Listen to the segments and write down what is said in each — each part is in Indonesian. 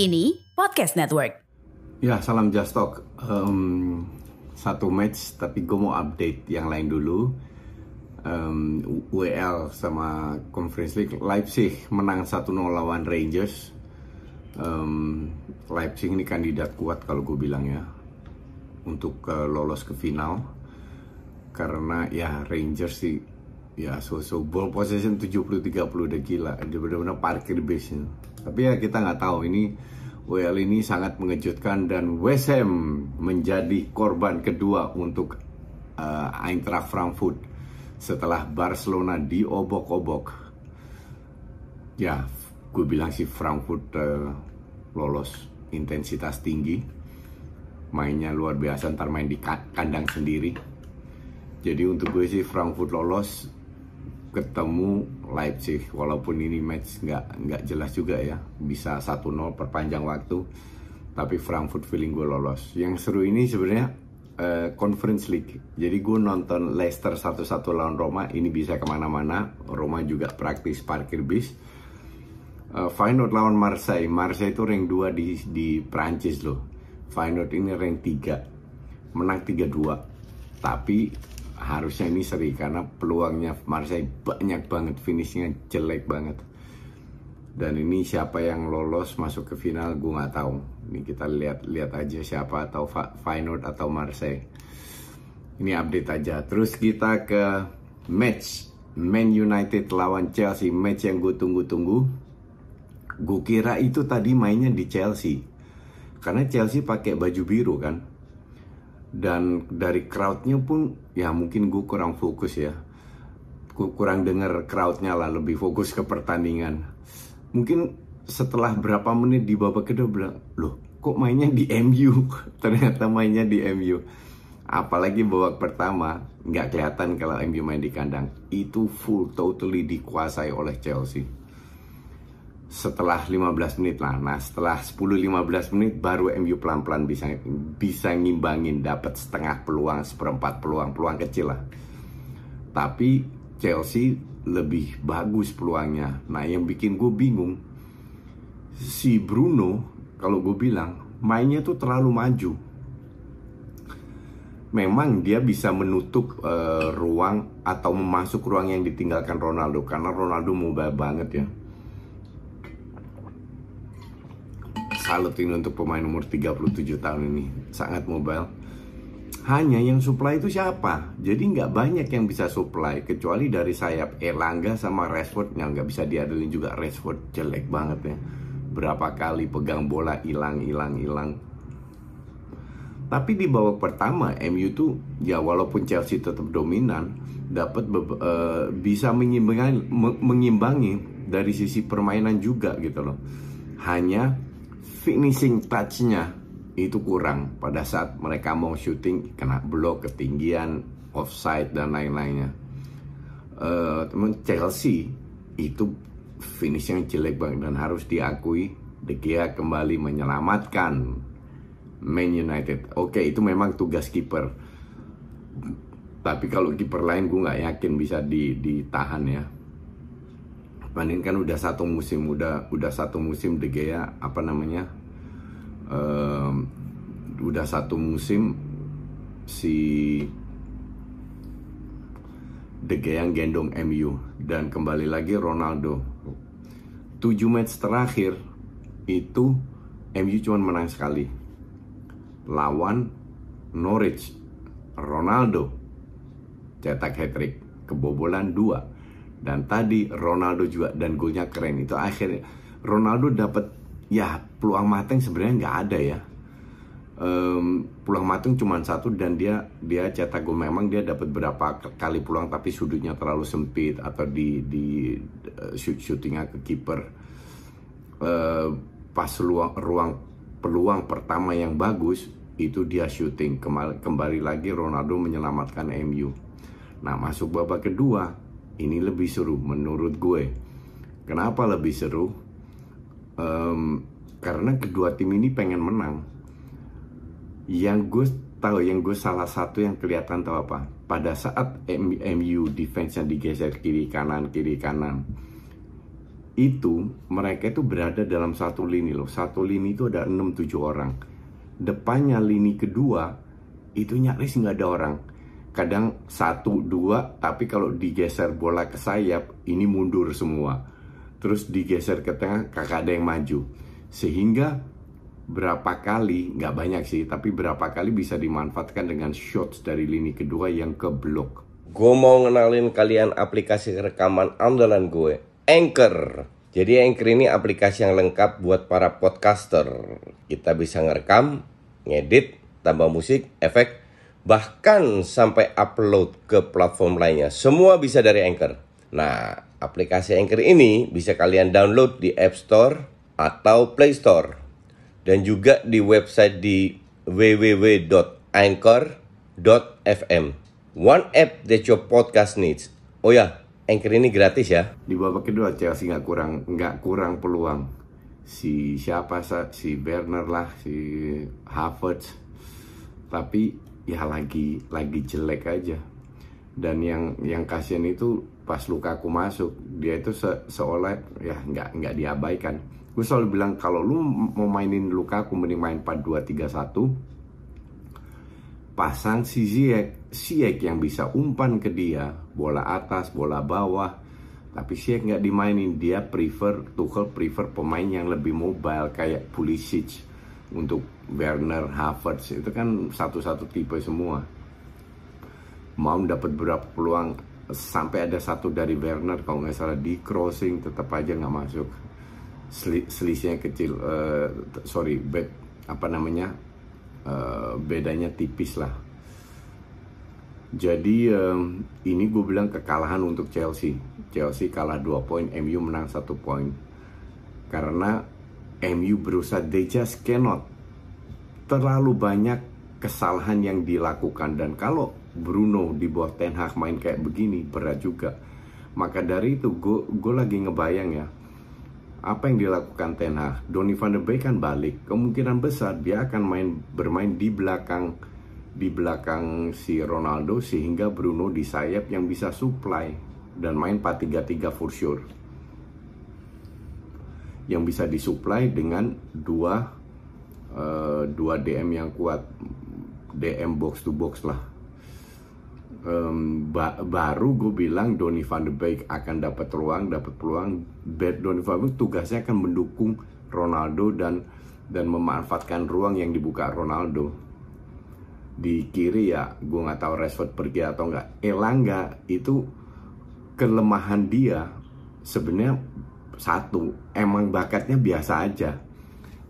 Kini Podcast Network. Ya, salam Just Talk. Um, satu match, tapi gue mau update yang lain dulu. Um, WL sama Conference League Leipzig menang 1-0 lawan Rangers. Um, Leipzig ini kandidat kuat kalau gue bilang ya untuk uh, lolos ke final karena ya Rangers sih ya so so ball possession 70-30 udah gila dia benar-benar parkir base tapi ya kita nggak tahu. Ini WL ini sangat mengejutkan dan Ham menjadi korban kedua untuk uh, Eintracht Frankfurt setelah Barcelona diobok-obok. Ya gue bilang sih Frankfurt uh, lolos intensitas tinggi. Mainnya luar biasa ntar main di kandang sendiri. Jadi untuk gue sih Frankfurt lolos ketemu Leipzig walaupun ini match nggak nggak jelas juga ya bisa 1-0 perpanjang waktu tapi Frankfurt feeling gue lolos. Yang seru ini sebenarnya uh, Conference League. Jadi gue nonton Leicester 1-1 lawan Roma ini bisa ke mana-mana Roma juga praktis parkir bis. Uh, Feyenoord lawan Marseille. Marseille itu rank 2 di, di Prancis loh. Feyenoord ini rank 3 menang 3-2 tapi harusnya ini seri karena peluangnya Marseille banyak banget finishnya jelek banget. Dan ini siapa yang lolos masuk ke final gue nggak tahu. Ini kita lihat lihat aja siapa atau Feyenoord atau Marseille. Ini update aja. Terus kita ke match. Man United lawan Chelsea match yang gue tunggu-tunggu. Gue kira itu tadi mainnya di Chelsea. Karena Chelsea pakai baju biru kan dan dari crowdnya pun ya mungkin gue kurang fokus ya. Kurang denger crowdnya lah lebih fokus ke pertandingan. Mungkin setelah berapa menit di babak kedua bilang loh kok mainnya di MU ternyata mainnya di MU apalagi babak pertama nggak kelihatan kalau MU main di kandang. Itu full totally dikuasai oleh Chelsea setelah 15 menit lah. Nah, setelah 10-15 menit baru MU pelan-pelan bisa bisa ngimbangin dapat setengah peluang, seperempat peluang, peluang kecil lah. Tapi Chelsea lebih bagus peluangnya. Nah, yang bikin gue bingung si Bruno kalau gue bilang mainnya tuh terlalu maju. Memang dia bisa menutup uh, ruang atau memasuk ruang yang ditinggalkan Ronaldo karena Ronaldo mobile banget ya salut ini untuk pemain umur 37 tahun ini. Sangat mobile. Hanya yang supply itu siapa? Jadi nggak banyak yang bisa supply kecuali dari sayap Erlangga sama Rashford. Yang nggak bisa diadelin juga Rashford jelek banget ya. Berapa kali pegang bola hilang hilang hilang. Tapi di babak pertama MU tuh ya walaupun Chelsea tetap dominan dapat uh, bisa mengimbangi, mengimbangi dari sisi permainan juga gitu loh. Hanya finishing touch-nya itu kurang pada saat mereka mau shooting kena blok ketinggian offside dan lain-lainnya. Uh, teman Chelsea itu finishing jelek banget dan harus diakui De Gea kembali menyelamatkan Man United. Oke itu memang tugas kiper. Tapi kalau kiper lain gue nggak yakin bisa ditahan ya Panin kan udah satu musim udah udah satu musim De Gea apa namanya um, udah satu musim si De Gea gendong MU dan kembali lagi Ronaldo. 7 match terakhir itu MU cuma menang sekali. Lawan Norwich. Ronaldo cetak hat trick kebobolan dua dan tadi Ronaldo juga dan golnya keren itu. Akhirnya Ronaldo dapat ya peluang mateng sebenarnya nggak ada ya. Um, peluang mateng cuma satu dan dia dia cetak gol. Memang dia dapat berapa kali peluang tapi sudutnya terlalu sempit atau di di uh, shoot shootingnya ke kiper. Uh, pas ruang ruang peluang pertama yang bagus itu dia shooting. Kembali, kembali lagi Ronaldo menyelamatkan MU nah masuk babak kedua ini lebih seru menurut gue. Kenapa lebih seru? Um, karena kedua tim ini pengen menang. Yang gue tahu yang gue salah satu yang kelihatan tahu apa? Pada saat MU defense-nya digeser kiri kanan kiri kanan itu mereka itu berada dalam satu lini loh. Satu lini itu ada 6-7 orang. Depannya lini kedua itu nyaris nggak ada orang kadang satu dua tapi kalau digeser bola ke sayap ini mundur semua terus digeser ke tengah kakak ada yang maju sehingga berapa kali, nggak banyak sih, tapi berapa kali bisa dimanfaatkan dengan shots dari lini kedua yang ke blok. Gue mau ngenalin kalian aplikasi rekaman andalan gue, Anchor. Jadi Anchor ini aplikasi yang lengkap buat para podcaster. Kita bisa ngerekam, ngedit, tambah musik, efek, bahkan sampai upload ke platform lainnya. Semua bisa dari Anchor. Nah, aplikasi Anchor ini bisa kalian download di App Store atau Play Store dan juga di website di www.anchor.fm. One app that your podcast needs. Oh ya, Anchor ini gratis ya. Di babak kedua Chelsea nggak kurang nggak kurang peluang. Si siapa si Werner lah, si Havertz. Tapi ya lagi lagi jelek aja. Dan yang yang kasihan itu pas Lukaku masuk, dia itu se seolah ya nggak nggak diabaikan gue selalu bilang kalau lu mau mainin Lukaku mending main 4-2-3-1 pasang si Ziyech Ziyech yang bisa umpan ke dia bola atas bola bawah tapi Ziyech nggak dimainin dia prefer Tuchel prefer pemain yang lebih mobile kayak Pulisic untuk Werner Havertz itu kan satu-satu tipe semua. Mau dapat berapa peluang sampai ada satu dari Werner kalau nggak salah di crossing tetap aja nggak masuk. Sel selisihnya kecil uh, sorry bed apa namanya uh, bedanya tipis lah. Jadi um, ini gue bilang kekalahan untuk Chelsea. Chelsea kalah 2 poin MU menang satu poin. Karena MU berusaha they just cannot terlalu banyak kesalahan yang dilakukan dan kalau Bruno di bawah Ten Hag main kayak begini berat juga maka dari itu gue lagi ngebayang ya apa yang dilakukan Ten Hag? Donny van der Beek kan balik. Kemungkinan besar dia akan main bermain di belakang di belakang si Ronaldo sehingga Bruno di sayap yang bisa supply dan main 4-3-3 for sure. Yang bisa disuplai dengan dua uh, dua DM yang kuat. DM box to box lah um, ba baru gue bilang Donny van de Beek akan dapat ruang, dapat peluang. Donny van de Beek tugasnya akan mendukung Ronaldo dan dan memanfaatkan ruang yang dibuka Ronaldo. Di kiri ya, gue nggak tahu Rashford pergi atau nggak. Elangga itu kelemahan dia sebenarnya satu, emang bakatnya biasa aja.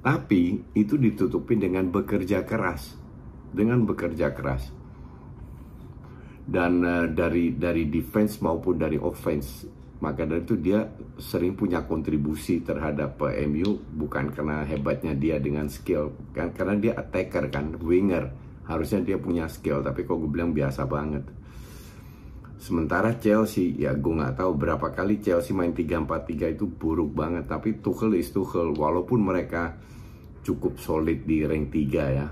Tapi itu ditutupi dengan bekerja keras. Dengan bekerja keras dan uh, dari dari defense maupun dari offense maka dari itu dia sering punya kontribusi terhadap uh, eh, MU bukan karena hebatnya dia dengan skill kan karena dia attacker kan winger harusnya dia punya skill tapi kok gue bilang biasa banget sementara Chelsea ya gue nggak tahu berapa kali Chelsea main 3-4-3 itu buruk banget. Tapi Tuchel is Tuchel walaupun mereka cukup solid di rank 3 ya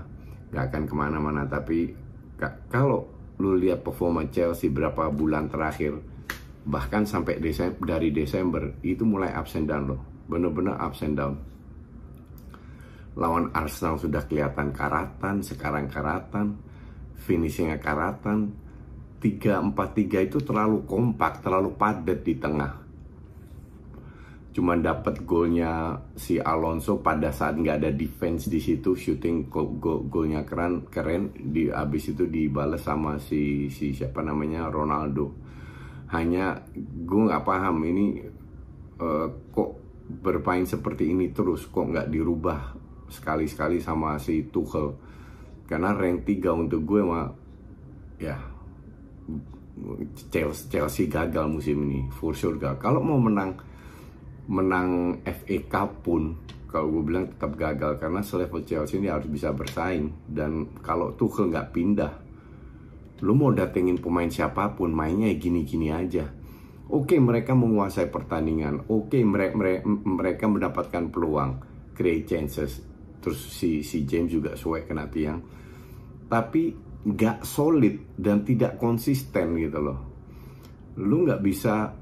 nggak akan ke mana-mana. Tapi kalau lu lihat performa Chelsea berapa bulan terakhir bahkan sampai Desember, dari Desember itu mulai and down loh. Bener-bener and down. Lawan Arsenal sudah kelihatan karatan sekarang karatan finishingnya karatan 3-4-3 itu terlalu kompak terlalu padat di tengah. Cuma dapat golnya si Alonso pada saat nggak ada defense di situ shooting gol, gol, golnya keren keren di abis itu dibalas sama si si siapa namanya Ronaldo. Hanya gue nggak paham ini uh, kok bermain seperti ini terus kok nggak dirubah sekali-sekali sama si Tuchel. Karena rank 3 untuk gue mah ya Chelsea, gagal musim ini for sure gagal. Kalau mau menang menang FA Cup pun kalau gue bilang tetap gagal karena selevel Chelsea ini harus bisa bersaing. Dan kalau Tuchel nggak pindah lu mau datengin pemain siapa pun mainnya gini-gini aja. Oke mereka menguasai pertandingan. Oke mereka, mereka mereka mendapatkan peluang. Create chances. Terus si si James juga suai kena tiang. Tapi nggak solid dan tidak konsisten gitu loh lu nggak bisa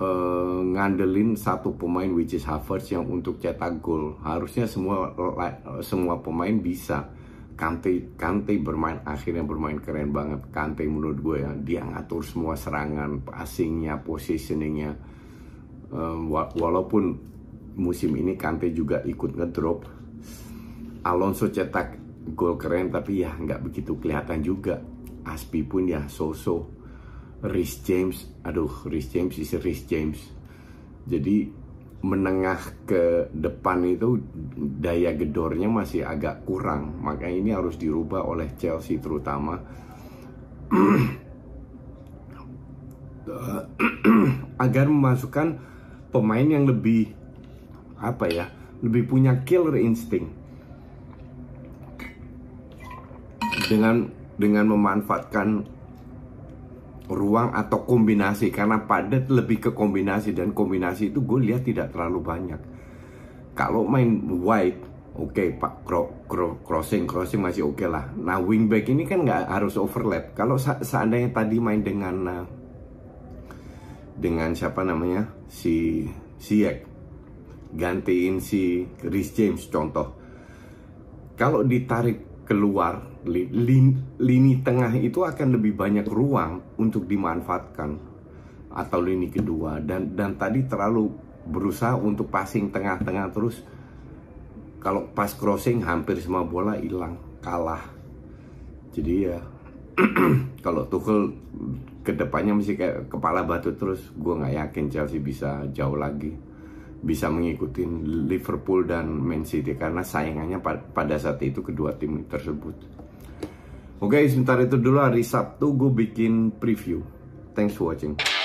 uh, ngandelin satu pemain which is Havertz yang untuk cetak gol. Harusnya semua semua pemain bisa. Kante Kante bermain akhirnya bermain keren banget. Kante menurut gue ya dia ngatur semua serangan, passingnya, positioningnya. Um, walaupun musim ini Kante juga ikut ngedrop. Alonso cetak gol keren tapi ya nggak begitu kelihatan juga. Aspi pun ya so-so Rhys James, aduh Rhys James isi Rhys James. Jadi menengah ke depan itu daya gedornya masih agak kurang. Makanya ini harus dirubah oleh Chelsea terutama. agar memasukkan pemain yang lebih apa ya, lebih punya killer instinct dengan dengan memanfaatkan ruang atau kombinasi. Karena padat lebih ke kombinasi. Dan kombinasi itu gue lihat tidak terlalu banyak. Kalau main wide oke okay, pak cro cro crossing crossing masih oke okay lah. Nah wingback ini kan nggak harus overlap. Kalau seandainya tadi main dengan uh, dengan siapa namanya? Si Siak gantiin si Chris James contoh. Kalau ditarik keluar lini, lini tengah itu akan lebih banyak ruang untuk dimanfaatkan. Atau lini kedua. Dan dan tadi terlalu berusaha untuk passing tengah-tengah terus. Kalau pas crossing hampir semua bola hilang kalah. Jadi ya kalau Tuchel ke depannya masih kayak kepala batu terus gue nggak yakin Chelsea bisa jauh lagi bisa mengikuti Liverpool dan Man City karena saingannya pada saat itu kedua tim tersebut. Oke, sebentar itu dulu hari Sabtu gue bikin preview. Thanks for watching.